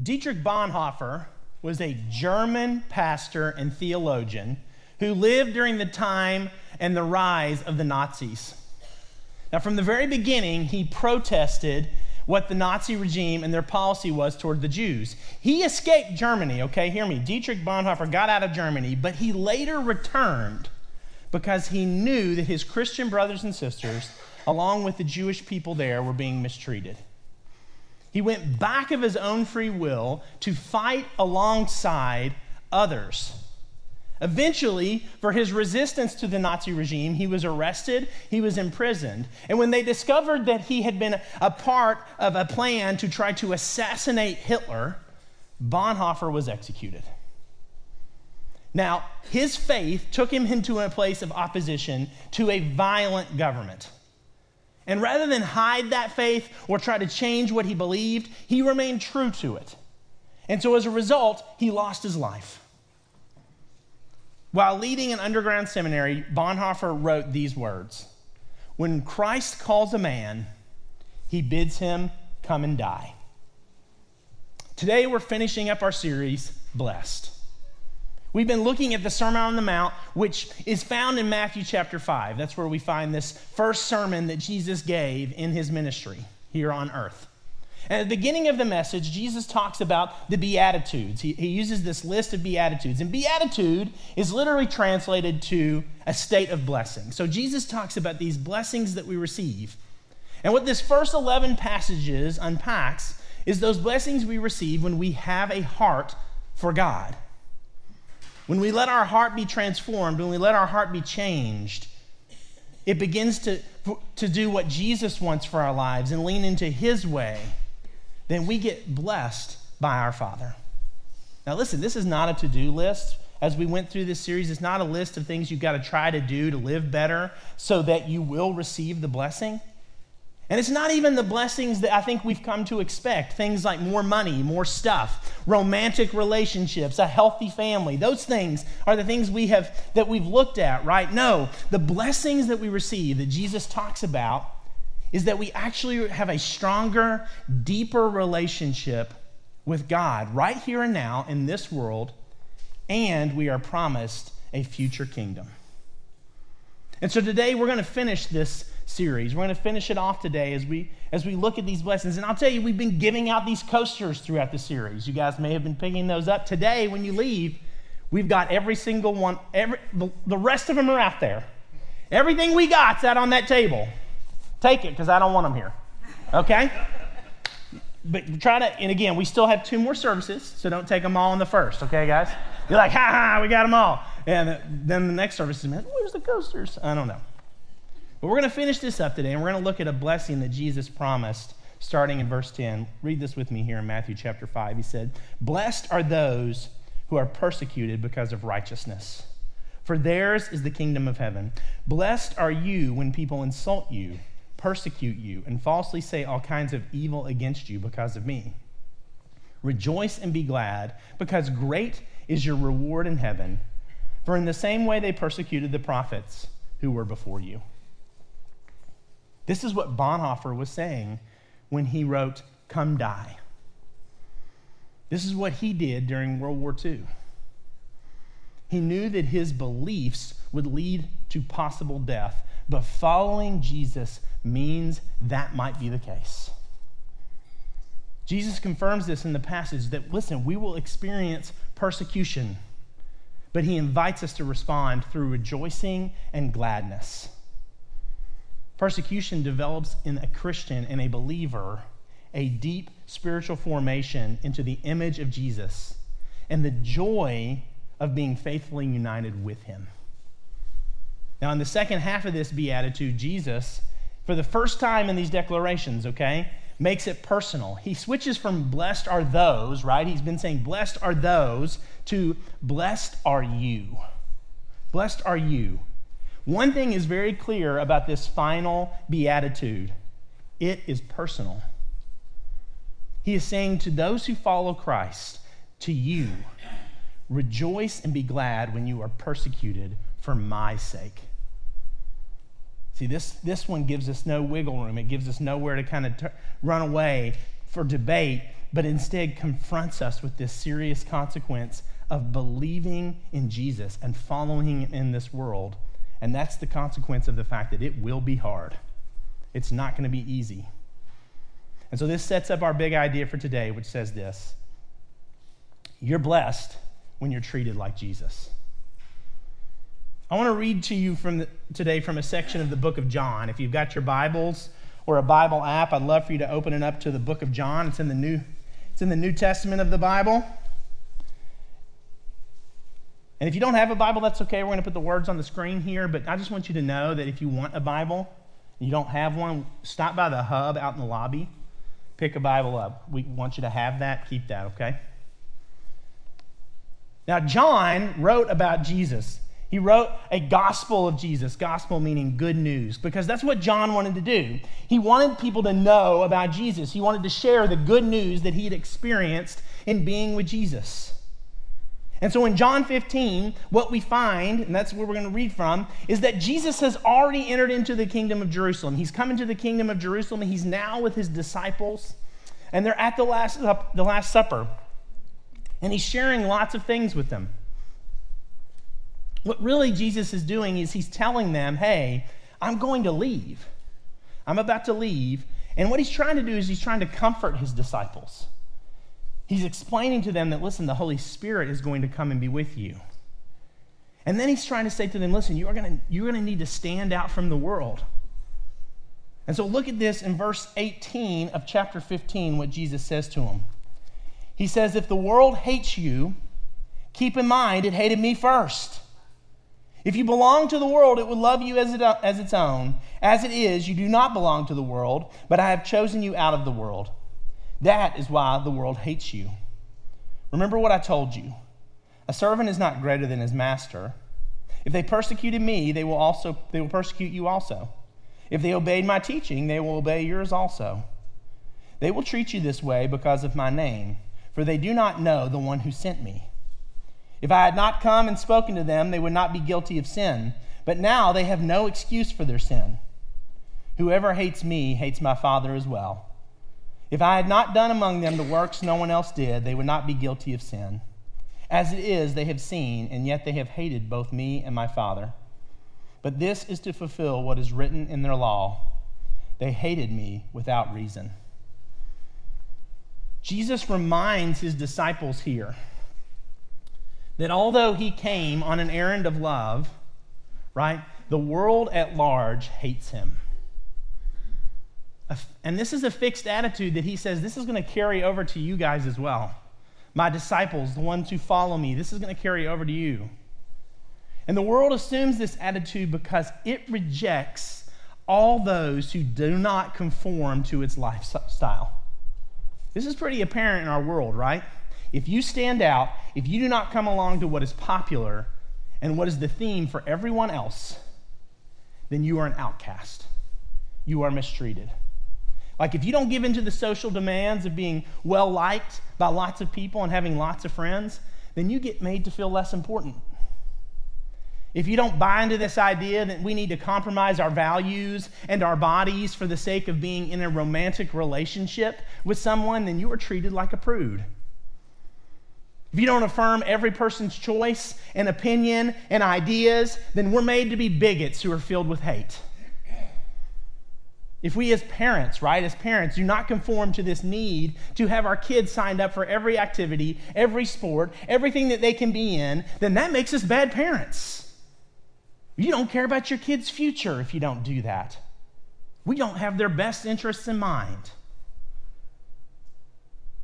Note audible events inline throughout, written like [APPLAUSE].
Dietrich Bonhoeffer was a German pastor and theologian who lived during the time and the rise of the Nazis. Now, from the very beginning, he protested what the Nazi regime and their policy was toward the Jews. He escaped Germany, okay? Hear me. Dietrich Bonhoeffer got out of Germany, but he later returned because he knew that his Christian brothers and sisters, along with the Jewish people there, were being mistreated. He went back of his own free will to fight alongside others Eventually, for his resistance to the Nazi regime, he was arrested, he was imprisoned. And when they discovered that he had been a part of a plan to try to assassinate Hitler, Bonhoeffer was executed. Now, his faith took him into a place of opposition to a violent government. And rather than hide that faith or try to change what he believed, he remained true to it. And so as a result, he lost his life. While leading an underground seminary, Bonhoeffer wrote these words When Christ calls a man, he bids him come and die. Today, we're finishing up our series, Blessed. We've been looking at the Sermon on the Mount, which is found in Matthew chapter 5. That's where we find this first sermon that Jesus gave in his ministry here on earth. And at the beginning of the message, Jesus talks about the Beatitudes. He, he, uses this list of Beatitudes. And Beatitude is literally translated to a state of blessing. So Jesus talks about these blessings that we receive. And what this first 11 passages unpacks is those blessings we receive when we have a heart for God. When we let our heart be transformed, when we let our heart be changed, it begins to, to do what Jesus wants for our lives and lean into His way then we get blessed by our Father. Now, listen, this is not a to do list. As we went through this series, it's not a list of things you've got to try to do to live better so that you will receive the blessing. And it's not even the blessings that I think we've come to expect things like more money, more stuff, romantic relationships, a healthy family. Those things are the things we have that we've looked at, right? No, the blessings that we receive that Jesus talks about is that we actually have a stronger, deeper relationship with God right here and now in this world, and we are promised a future kingdom. And so today we're going to finish this series. We're going to finish it off today as we as we look at these blessings. And I'll tell you, we've been giving out these coasters throughout the series. You guys may have been picking those up today when you leave. We've got every single one. Every the rest of them are out there. Everything we got's out on that table. Take it because I don't want them here. Okay? But try to, and again, we still have two more services, so don't take them all in the first, okay, guys? You're like, ha ha, we got them all. And then the next service is, where's the coasters? I don't know. But we're going to finish this up today, and we're going to look at a blessing that Jesus promised starting in verse 10. Read this with me here in Matthew chapter 5. He said, Blessed are those who are persecuted because of righteousness, for theirs is the kingdom of heaven. Blessed are you when people insult you persecute you and falsely say all kinds of evil against you because of me. Rejoice and be glad, because great is your reward in heaven. For in the same way they persecuted the prophets who were before you. This is what Bonhoeffer was saying when he wrote, Come Die. This is what he did during World War II. He knew that his beliefs would lead to possible death, but following Jesus means that might be the case. Jesus confirms this in the passage that, listen, we will experience persecution, but he invites us to respond through rejoicing and gladness. Persecution develops in a Christian and a believer a deep spiritual formation into the image of Jesus and the joy of being faithfully united with him. Now, in the second half of this beatitude, Jesus, for the first time in these declarations, okay, makes it personal. He switches from blessed are those, right? He's been saying blessed are those to blessed are you. Blessed are you. One thing is very clear about this final beatitude it is personal. He is saying to those who follow Christ, to you, rejoice and be glad when you are persecuted for my sake. See, this, this one gives us no wiggle room. It gives us nowhere to kind of t- run away for debate but instead confronts us with this serious consequence of believing in Jesus and following him in this world. And that's the consequence of the fact that it will be hard. It's not going to be easy. And so this sets up our big idea for today, which says this You're blessed when you're treated like Jesus. I want to read to you from the, today from a section of the book of John. If you've got your Bibles or a Bible app, I'd love for you to open it up to the book of John. It's in the New, it's in the New Testament of the Bible. And if you don't have a Bible, that's okay. We're going to put the words on the screen here, but I just want you to know that if you want a Bible and you don't have one, stop by the hub out in the lobby, pick a Bible up. We want you to have that, keep that, okay? Now, John wrote about Jesus. He wrote a gospel of Jesus, gospel meaning good news, because that's what John wanted to do. He wanted people to know about Jesus. He wanted to share the good news that he had experienced in being with Jesus. And so in John 15, what we find, and that's where we're going to read from, is that Jesus has already entered into the kingdom of Jerusalem. He's come into the kingdom of Jerusalem, and he's now with his disciples, and they're at the Last, the last Supper. And he's sharing lots of things with them. What really Jesus is doing is he's telling them, hey, I'm going to leave. I'm about to leave. And what he's trying to do is he's trying to comfort his disciples. He's explaining to them that, listen, the Holy Spirit is going to come and be with you. And then he's trying to say to them, listen, you are going you're to need to stand out from the world. And so look at this in verse 18 of chapter 15, what Jesus says to them. He says, If the world hates you, keep in mind it hated me first. If you belong to the world, it would love you as, it, as its own. As it is, you do not belong to the world, but I have chosen you out of the world. That is why the world hates you. Remember what I told you a servant is not greater than his master. If they persecuted me, they will also they will persecute you also. If they obeyed my teaching, they will obey yours also. They will treat you this way because of my name, for they do not know the one who sent me. If I had not come and spoken to them, they would not be guilty of sin. But now they have no excuse for their sin. Whoever hates me hates my Father as well. If I had not done among them the works no one else did, they would not be guilty of sin. As it is, they have seen, and yet they have hated both me and my Father. But this is to fulfill what is written in their law they hated me without reason. Jesus reminds his disciples here that although he came on an errand of love, right, the world at large hates him. And this is a fixed attitude that he says this is going to carry over to you guys as well. My disciples, the ones who follow me, this is going to carry over to you. And the world assumes this attitude because it rejects all those who do not conform to its lifestyle. This is pretty apparent in our world, right? If you stand out, if you do not come along to what is popular and what is the theme for everyone else, then you are an outcast. You are mistreated. Like, if you don't give in to the social demands of being well liked by lots of people and having lots of friends, then you get made to feel less important. If you don't buy into this idea that we need to compromise our values and our bodies for the sake of being in a romantic relationship with someone, then you are treated like a prude. If you don't affirm every person's choice and opinion and ideas, then we're made to be bigots who are filled with hate. If we, as parents, right, as parents, do not conform to this need to have our kids signed up for every activity, every sport, everything that they can be in, then that makes us bad parents. You don't care about your kids' future if you don't do that. We don't have their best interests in mind.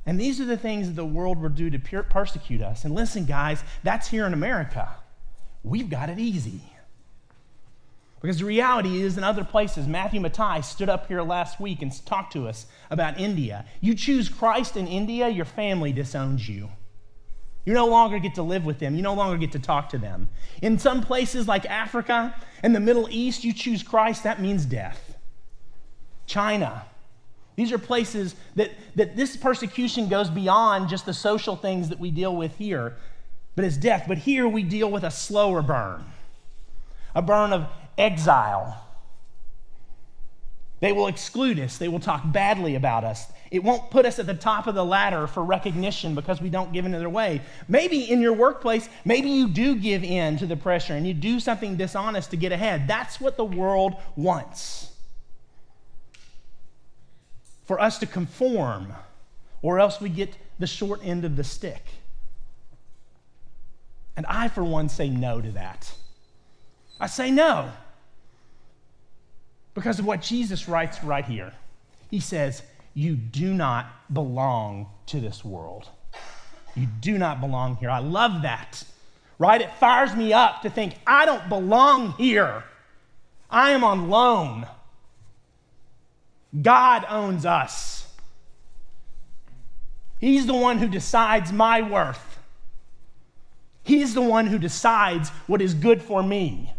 And these are the things that the world will do to persecute us. And listen, guys, that's here in America. We've got it easy. Because the reality is, in other places, Matthew Matai stood up here last week and talked to us about India. You choose Christ in India, your family disowns you. You no longer get to live with them. You no longer get to talk to them. In some places like Africa and the Middle East, you choose Christ, that means death. China. These are places that, that this persecution goes beyond just the social things that we deal with here, but it's death. But here we deal with a slower burn, a burn of exile. They will exclude us. They will talk badly about us. It won't put us at the top of the ladder for recognition because we don't give in their way. Maybe in your workplace, maybe you do give in to the pressure and you do something dishonest to get ahead. That's what the world wants. For us to conform, or else we get the short end of the stick. And I, for one, say no to that. I say no because of what Jesus writes right here. He says, You do not belong to this world. You do not belong here. I love that, right? It fires me up to think, I don't belong here. I am on loan. God owns us. He's the one who decides my worth. He's the one who decides what is good for me.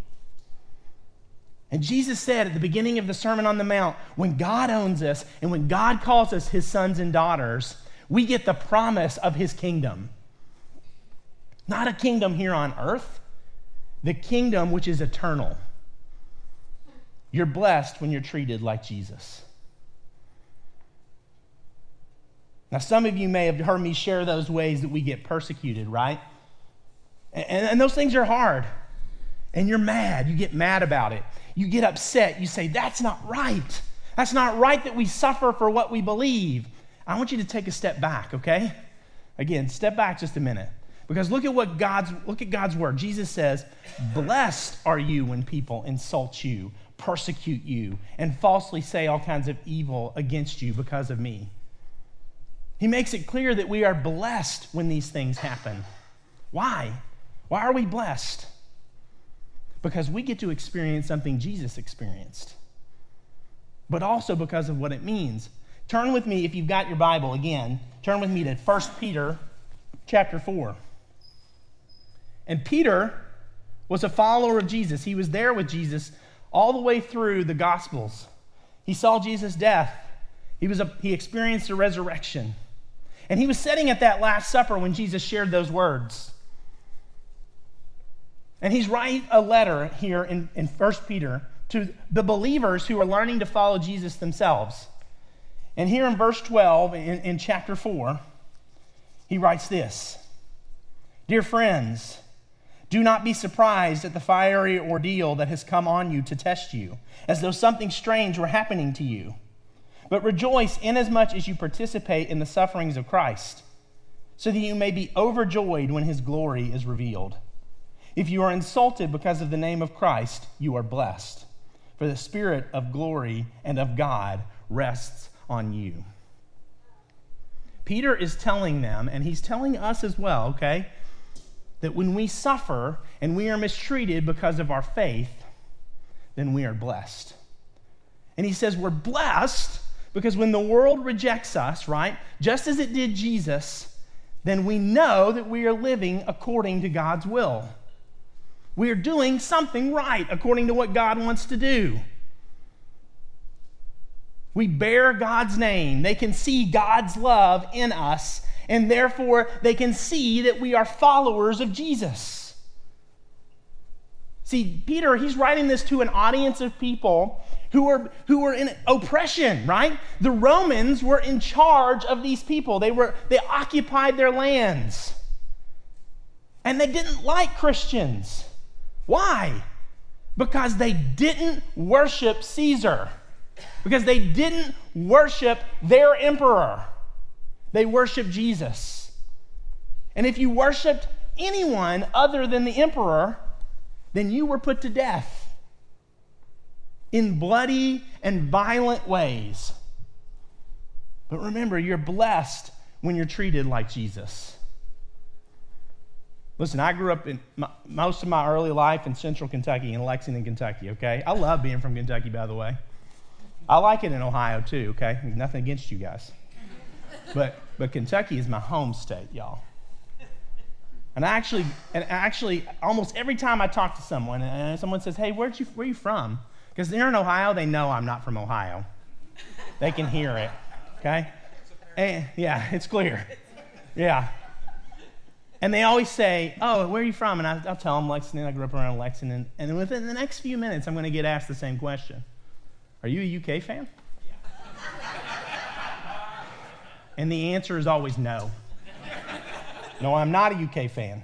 And Jesus said at the beginning of the Sermon on the Mount when God owns us and when God calls us his sons and daughters, we get the promise of his kingdom. Not a kingdom here on earth, the kingdom which is eternal. You're blessed when you're treated like Jesus. Now, some of you may have heard me share those ways that we get persecuted, right? And, and those things are hard. And you're mad. You get mad about it you get upset. You say, That's not right. That's not right that we suffer for what we believe. I want you to take a step back, okay? Again, step back just a minute. Because look at what God's look at God's word. Jesus says, "Blessed are you when people insult you, persecute you, and falsely say all kinds of evil against you because of me." He makes it clear that we are blessed when these things happen. Why? Why are we blessed? Because we get to experience something Jesus experienced, but also because of what it means. Turn with me, if you've got your Bible again, turn with me to 1 Peter chapter 4. And Peter was a follower of Jesus. He was there with Jesus all the way through the Gospels. He saw Jesus' death, he, was a, he experienced a resurrection. And he was sitting at that Last Supper when Jesus shared those words. And he's writing a letter here in, in 1 Peter to the believers who are learning to follow Jesus themselves. And here in verse 12, in, in chapter 4, he writes this Dear friends, do not be surprised at the fiery ordeal that has come on you to test you, as though something strange were happening to you. But rejoice inasmuch as you participate in the sufferings of Christ, so that you may be overjoyed when his glory is revealed. If you are insulted because of the name of Christ, you are blessed, for the Spirit of glory and of God rests on you. Peter is telling them, and he's telling us as well, okay, that when we suffer and we are mistreated because of our faith, then we are blessed. And he says we're blessed because when the world rejects us, right, just as it did Jesus, then we know that we are living according to God's will. We're doing something right according to what God wants to do. We bear God's name. They can see God's love in us, and therefore they can see that we are followers of Jesus. See, Peter, he's writing this to an audience of people who were, who were in oppression, right? The Romans were in charge of these people, they, were, they occupied their lands. And they didn't like Christians. Why? Because they didn't worship Caesar, because they didn't worship their emperor. They worshiped Jesus. And if you worshiped anyone other than the emperor, then you were put to death in bloody and violent ways. But remember, you're blessed when you're treated like Jesus. Listen, I grew up in my, most of my early life in central Kentucky, in Lexington, Kentucky, okay? I love being from Kentucky, by the way. I like it in Ohio, too, okay? Nothing against you guys. But, but Kentucky is my home state, y'all. And I actually, and actually, almost every time I talk to someone, and someone says, "Hey, where'd you, where are you from?" Because they're in Ohio, they know I'm not from Ohio. They can hear it. Okay? And, yeah, it's clear. Yeah. And they always say, Oh, where are you from? And I, will tell them Lexington. I grew up around Lexington. And within the next few minutes, I'm going to get asked the same question Are you a UK fan? And the answer is always no. No, I'm not a UK fan.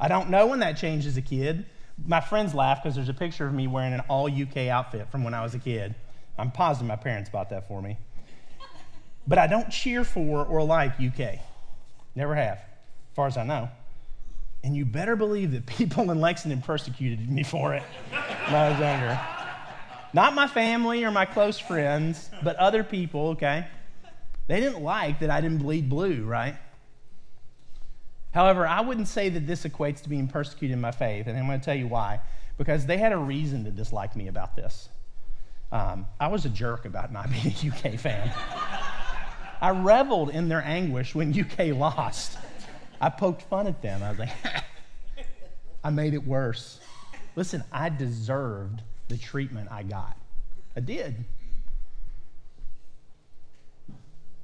I don't know when that changed as a kid. My friends laugh because there's a picture of me wearing an all UK outfit from when I was a kid. I'm positive my parents bought that for me. But I don't cheer for or like UK. Never have, as far as I know. And you better believe that people in Lexington persecuted me for it when I was younger. Not my family or my close friends, but other people, okay? They didn't like that I didn't bleed blue, right? However, I wouldn't say that this equates to being persecuted in my faith, and I'm going to tell you why. Because they had a reason to dislike me about this. Um, I was a jerk about not [LAUGHS] being a UK fan. I reveled in their anguish when UK lost. I poked fun at them. I was like, [LAUGHS] I made it worse. Listen, I deserved the treatment I got. I did.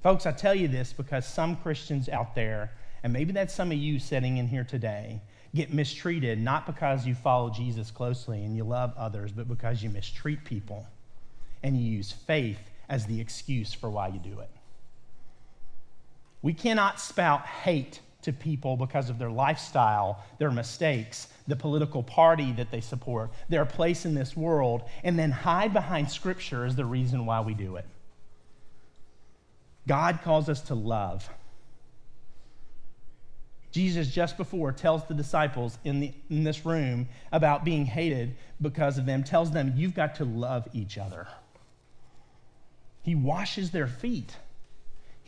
Folks, I tell you this because some Christians out there, and maybe that's some of you sitting in here today, get mistreated not because you follow Jesus closely and you love others, but because you mistreat people and you use faith as the excuse for why you do it. We cannot spout hate to people because of their lifestyle, their mistakes, the political party that they support, their place in this world, and then hide behind Scripture as the reason why we do it. God calls us to love. Jesus, just before, tells the disciples in, the, in this room about being hated because of them, tells them, You've got to love each other. He washes their feet.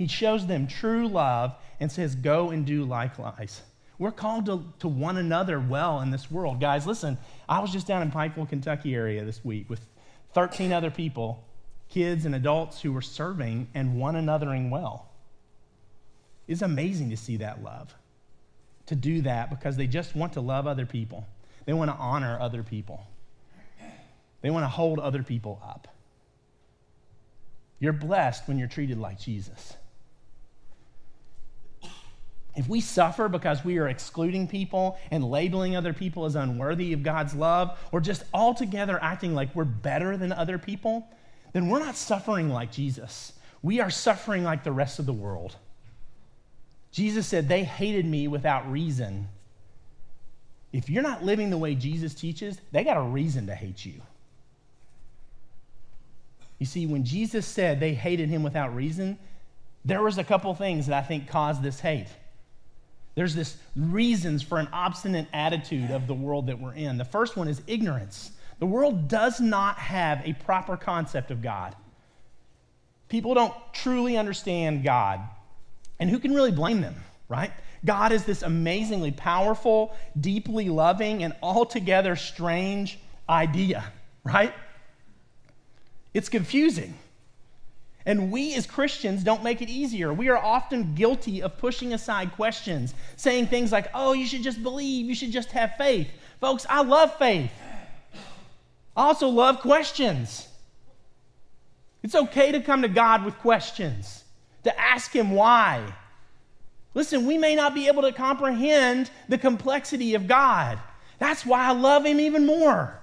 He shows them true love and says, Go and do likewise. We're called to, to one another well in this world. Guys, listen, I was just down in Pikeville, Kentucky area this week with 13 other people kids and adults who were serving and one anothering well. It's amazing to see that love, to do that because they just want to love other people. They want to honor other people. They want to hold other people up. You're blessed when you're treated like Jesus. If we suffer because we are excluding people and labeling other people as unworthy of God's love, or just altogether acting like we're better than other people, then we're not suffering like Jesus. We are suffering like the rest of the world. Jesus said, They hated me without reason. If you're not living the way Jesus teaches, they got a reason to hate you. You see, when Jesus said they hated him without reason, there was a couple things that I think caused this hate. There's this reasons for an obstinate attitude of the world that we're in. The first one is ignorance. The world does not have a proper concept of God. People don't truly understand God. And who can really blame them, right? God is this amazingly powerful, deeply loving, and altogether strange idea, right? It's confusing. And we as Christians don't make it easier. We are often guilty of pushing aside questions, saying things like, oh, you should just believe, you should just have faith. Folks, I love faith. I also love questions. It's okay to come to God with questions, to ask Him why. Listen, we may not be able to comprehend the complexity of God. That's why I love Him even more.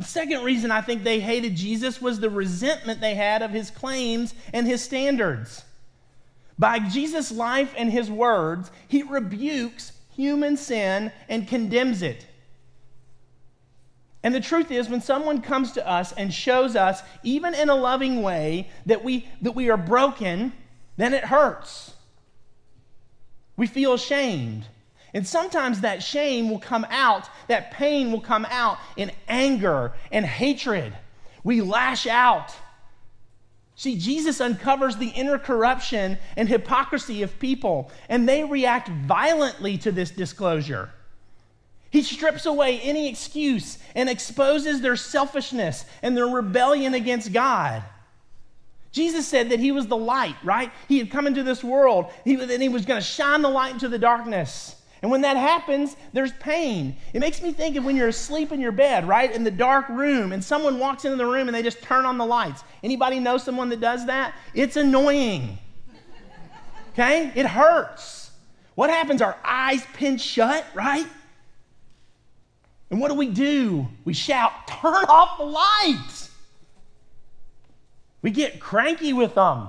The second reason I think they hated Jesus was the resentment they had of his claims and his standards. By Jesus' life and his words, he rebukes human sin and condemns it. And the truth is, when someone comes to us and shows us, even in a loving way, that we, that we are broken, then it hurts. We feel ashamed. And sometimes that shame will come out, that pain will come out in anger and hatred. We lash out. See, Jesus uncovers the inner corruption and hypocrisy of people, and they react violently to this disclosure. He strips away any excuse and exposes their selfishness and their rebellion against God. Jesus said that he was the light, right? He had come into this world he, and he was going to shine the light into the darkness. And when that happens, there's pain. It makes me think of when you're asleep in your bed, right, in the dark room, and someone walks into the room and they just turn on the lights. Anybody know someone that does that? It's annoying. Okay? It hurts. What happens? Our eyes pinch shut, right? And what do we do? We shout, Turn off the lights. We get cranky with them.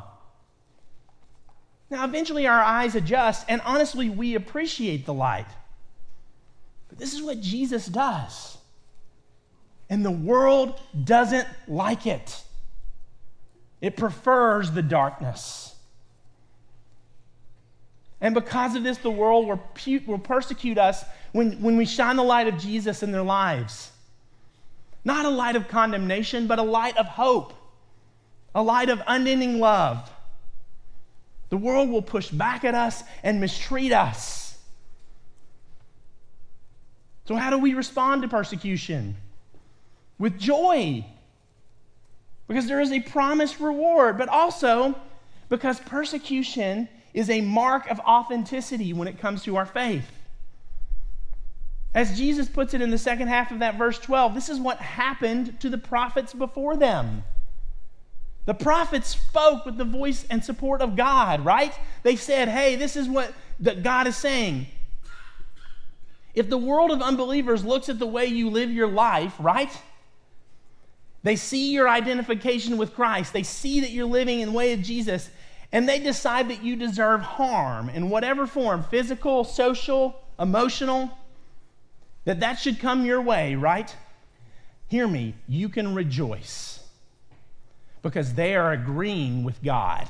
Now, eventually our eyes adjust, and honestly, we appreciate the light. But this is what Jesus does. And the world doesn't like it, it prefers the darkness. And because of this, the world will, pu- will persecute us when, when we shine the light of Jesus in their lives. Not a light of condemnation, but a light of hope, a light of unending love. The world will push back at us and mistreat us. So, how do we respond to persecution? With joy, because there is a promised reward, but also because persecution is a mark of authenticity when it comes to our faith. As Jesus puts it in the second half of that verse 12, this is what happened to the prophets before them. The prophets spoke with the voice and support of God, right? They said, hey, this is what God is saying. If the world of unbelievers looks at the way you live your life, right? They see your identification with Christ. They see that you're living in the way of Jesus, and they decide that you deserve harm in whatever form physical, social, emotional that that should come your way, right? Hear me, you can rejoice because they are agreeing with God.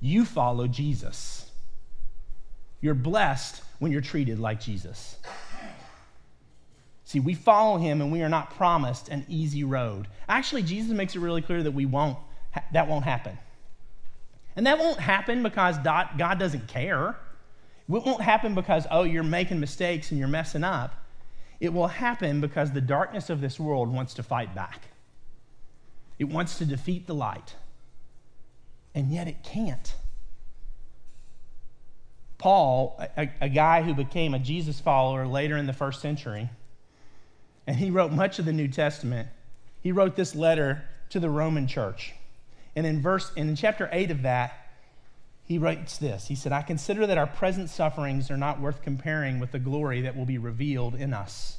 You follow Jesus. You're blessed when you're treated like Jesus. See, we follow him and we are not promised an easy road. Actually, Jesus makes it really clear that we won't that won't happen. And that won't happen because God doesn't care. It won't happen because, oh, you're making mistakes and you're messing up. It will happen because the darkness of this world wants to fight back. It wants to defeat the light. And yet it can't. Paul, a, a, guy who became a Jesus follower later in the first century, and he wrote much of the New Testament, he wrote this letter to the Roman church. And in verse and in chapter 8 of that, he writes this He said, I consider that our present sufferings are not worth comparing with the glory that will be revealed in us.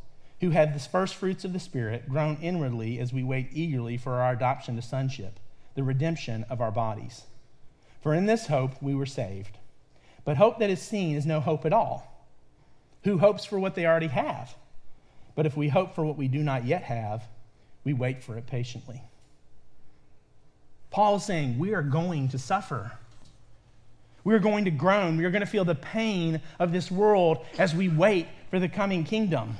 who have the first fruits of the Spirit, groan inwardly as we wait eagerly for our adoption to sonship, the redemption of our bodies. For in this hope we were saved. But hope that is seen is no hope at all. Who hopes for what they already have? But if we hope for what we do not yet have, we wait for it patiently. Paul is saying we are going to suffer. We are going to groan. We are going to feel the pain of this world as we wait for the coming kingdom.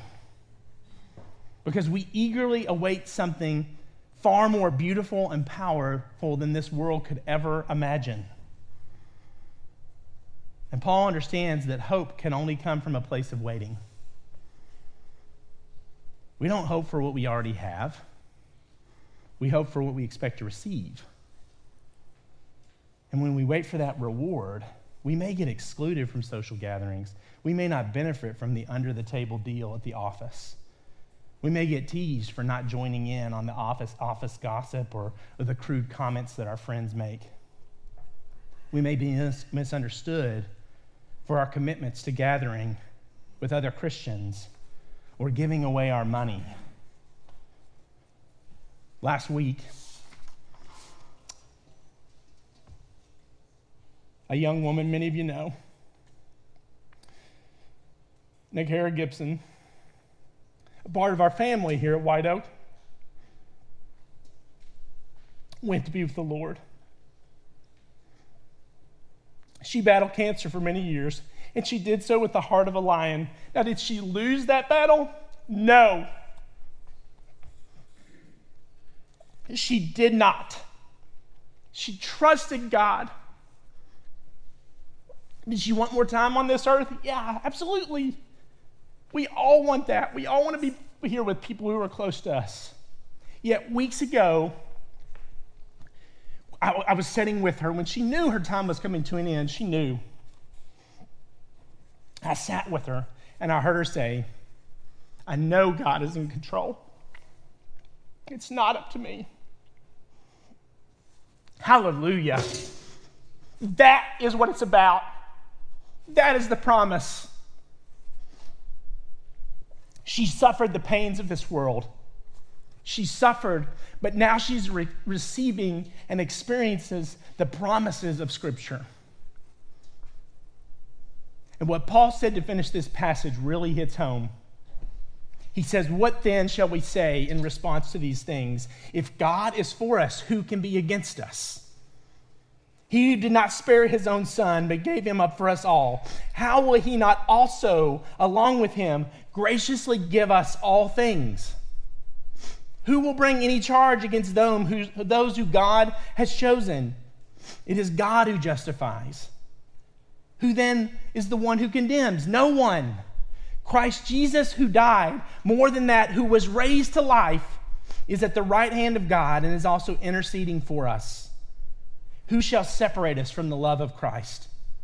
Because we eagerly await something far more beautiful and powerful than this world could ever imagine. And Paul understands that hope can only come from a place of waiting. We don't hope for what we already have, we hope for what we expect to receive. And when we wait for that reward, we may get excluded from social gatherings. We may not benefit from the under the table deal at the office. We may get teased for not joining in on the office, office gossip or, or the crude comments that our friends make. We may be mis- misunderstood for our commitments to gathering with other Christians or giving away our money. Last week, a young woman many of you know. Nick Hara Gibson, part of our family here at White Oak, went to be with the Lord. She battled cancer for many years, and she did so with the heart of a lion. Now, did she lose that battle? No. She did not. She trusted God. Did she want more time on this earth? Yeah, absolutely. We all want that. We all want to be here with people who are close to us. Yet weeks ago, I, I was sitting with her when she knew her time was coming to an end. She knew. I sat with her and I heard her say, I know God is in control. It's not up to me. Hallelujah. That is what it's about. That is the promise. She suffered the pains of this world. She suffered, but now she's re- receiving and experiences the promises of Scripture. And what Paul said to finish this passage really hits home. He says, What then shall we say in response to these things? If God is for us, who can be against us? He who did not spare his own son, but gave him up for us all, how will he not also, along with him, graciously give us all things? Who will bring any charge against who, those who God has chosen? It is God who justifies. Who then is the one who condemns? No one. Christ Jesus, who died, more than that, who was raised to life, is at the right hand of God and is also interceding for us. Who shall separate us from the love of Christ?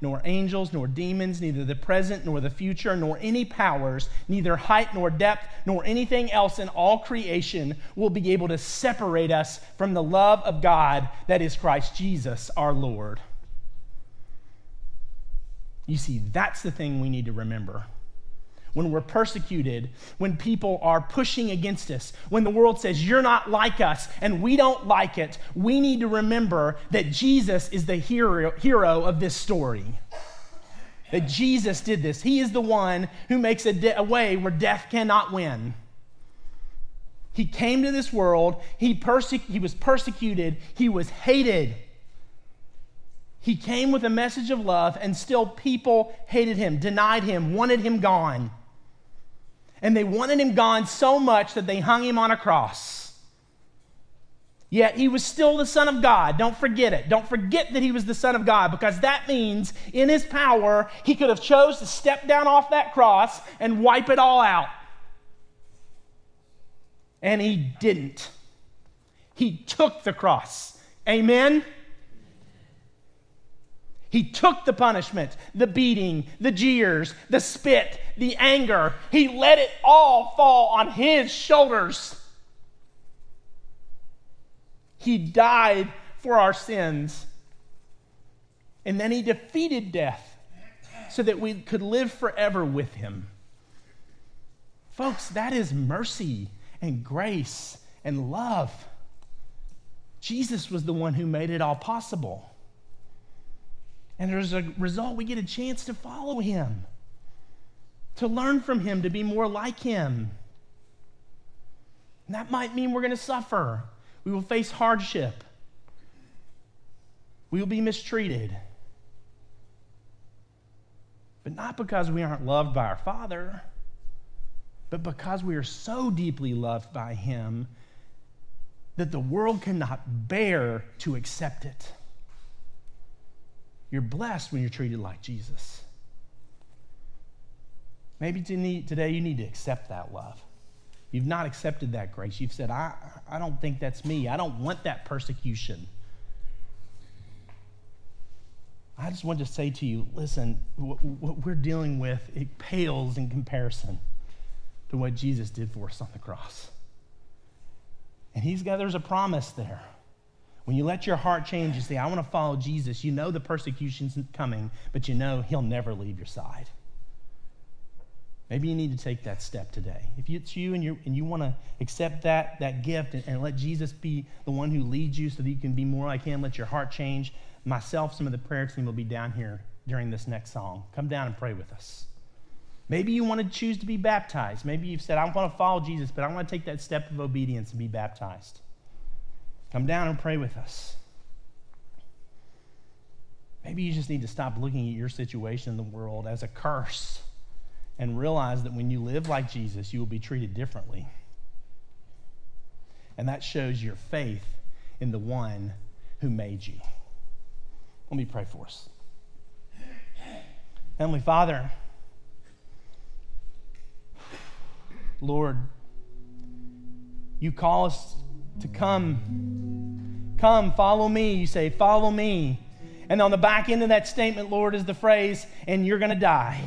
nor angels, nor demons, neither the present nor the future, nor any powers, neither height nor depth, nor anything else in all creation will be able to separate us from the love of God that is Christ Jesus our Lord. You see, that's the thing we need to remember when we're persecuted, when people are pushing against us, when the world says, You're not like us, and we don't like it, we need to remember that Jesus is the hero, hero of this story. That Jesus did this. He is the one who makes a, de- a way where death cannot win. He came to this world, he, perse- he was persecuted, he was hated. He came with a message of love, and still people hated him, denied him, wanted him gone. And they wanted him gone so much that they hung him on a cross. Yet he was still the Son of God. Don't forget it. Don't forget that he was the Son of God because that means in his power, he could have chose to step down off that cross and wipe it all out. And he didn't. He took the cross. Amen. He took the punishment, the beating, the jeers, the spit, the anger. He let it all fall on his shoulders. He died for our sins. And then he defeated death so that we could live forever with him. Folks, that is mercy and grace and love. Jesus was the one who made it all possible. And as a result, we get a chance to follow him, to learn from him, to be more like him. And that might mean we're going to suffer. We will face hardship. We will be mistreated. But not because we aren't loved by our Father, but because we are so deeply loved by Him that the world cannot bear to accept it. You're blessed when you're treated like Jesus. Maybe today you need to accept that love. You've not accepted that grace. You've said, I, I don't think that's me. I don't want that persecution. I just want to say to you listen, what, what we're dealing with, it pales in comparison to what Jesus did for us on the cross. And he's got, there's a promise there. When you let your heart change, you say, I want to follow Jesus, you know the persecution's coming, but you know he'll never leave your side. Maybe you need to take that step today. If it's you and, you and you want to accept that, that gift and, and, let Jesus be the one who leads you so that you can be more like him, let your heart change. Myself, some of the prayer team will be down here during this next song. Come down and pray with us. Maybe you want to choose to be baptized. Maybe you've said, I want to follow Jesus, but I want to take that step of obedience and be baptized. Come down and pray with us. Maybe you just need to stop looking at your situation in the world as a curse and realize that when you live like Jesus, you will be treated differently. And that shows your faith in the one who made you. Let me pray for us. Heavenly Father, Lord, you call us to come. Come, follow me. You say, Follow me. And on the back end of that statement, Lord, is the phrase, and you're going to die.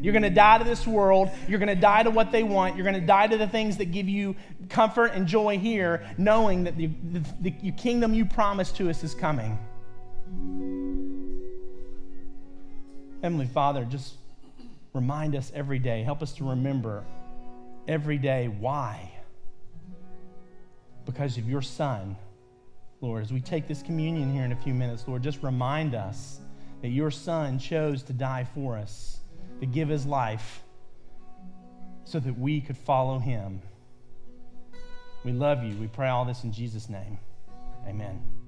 You're going to die to this world. You're going to die to what they want. You're going to die to the things that give you comfort and joy here, knowing that the, the, the kingdom you promised to us is coming. Heavenly Father, just remind us every day. Help us to remember every day why. Because of your Son, Lord. As we take this communion here in a few minutes, Lord, just remind us that your Son chose to die for us to give his life so that we could follow him. We love you. We pray all this in Jesus' name. Amen.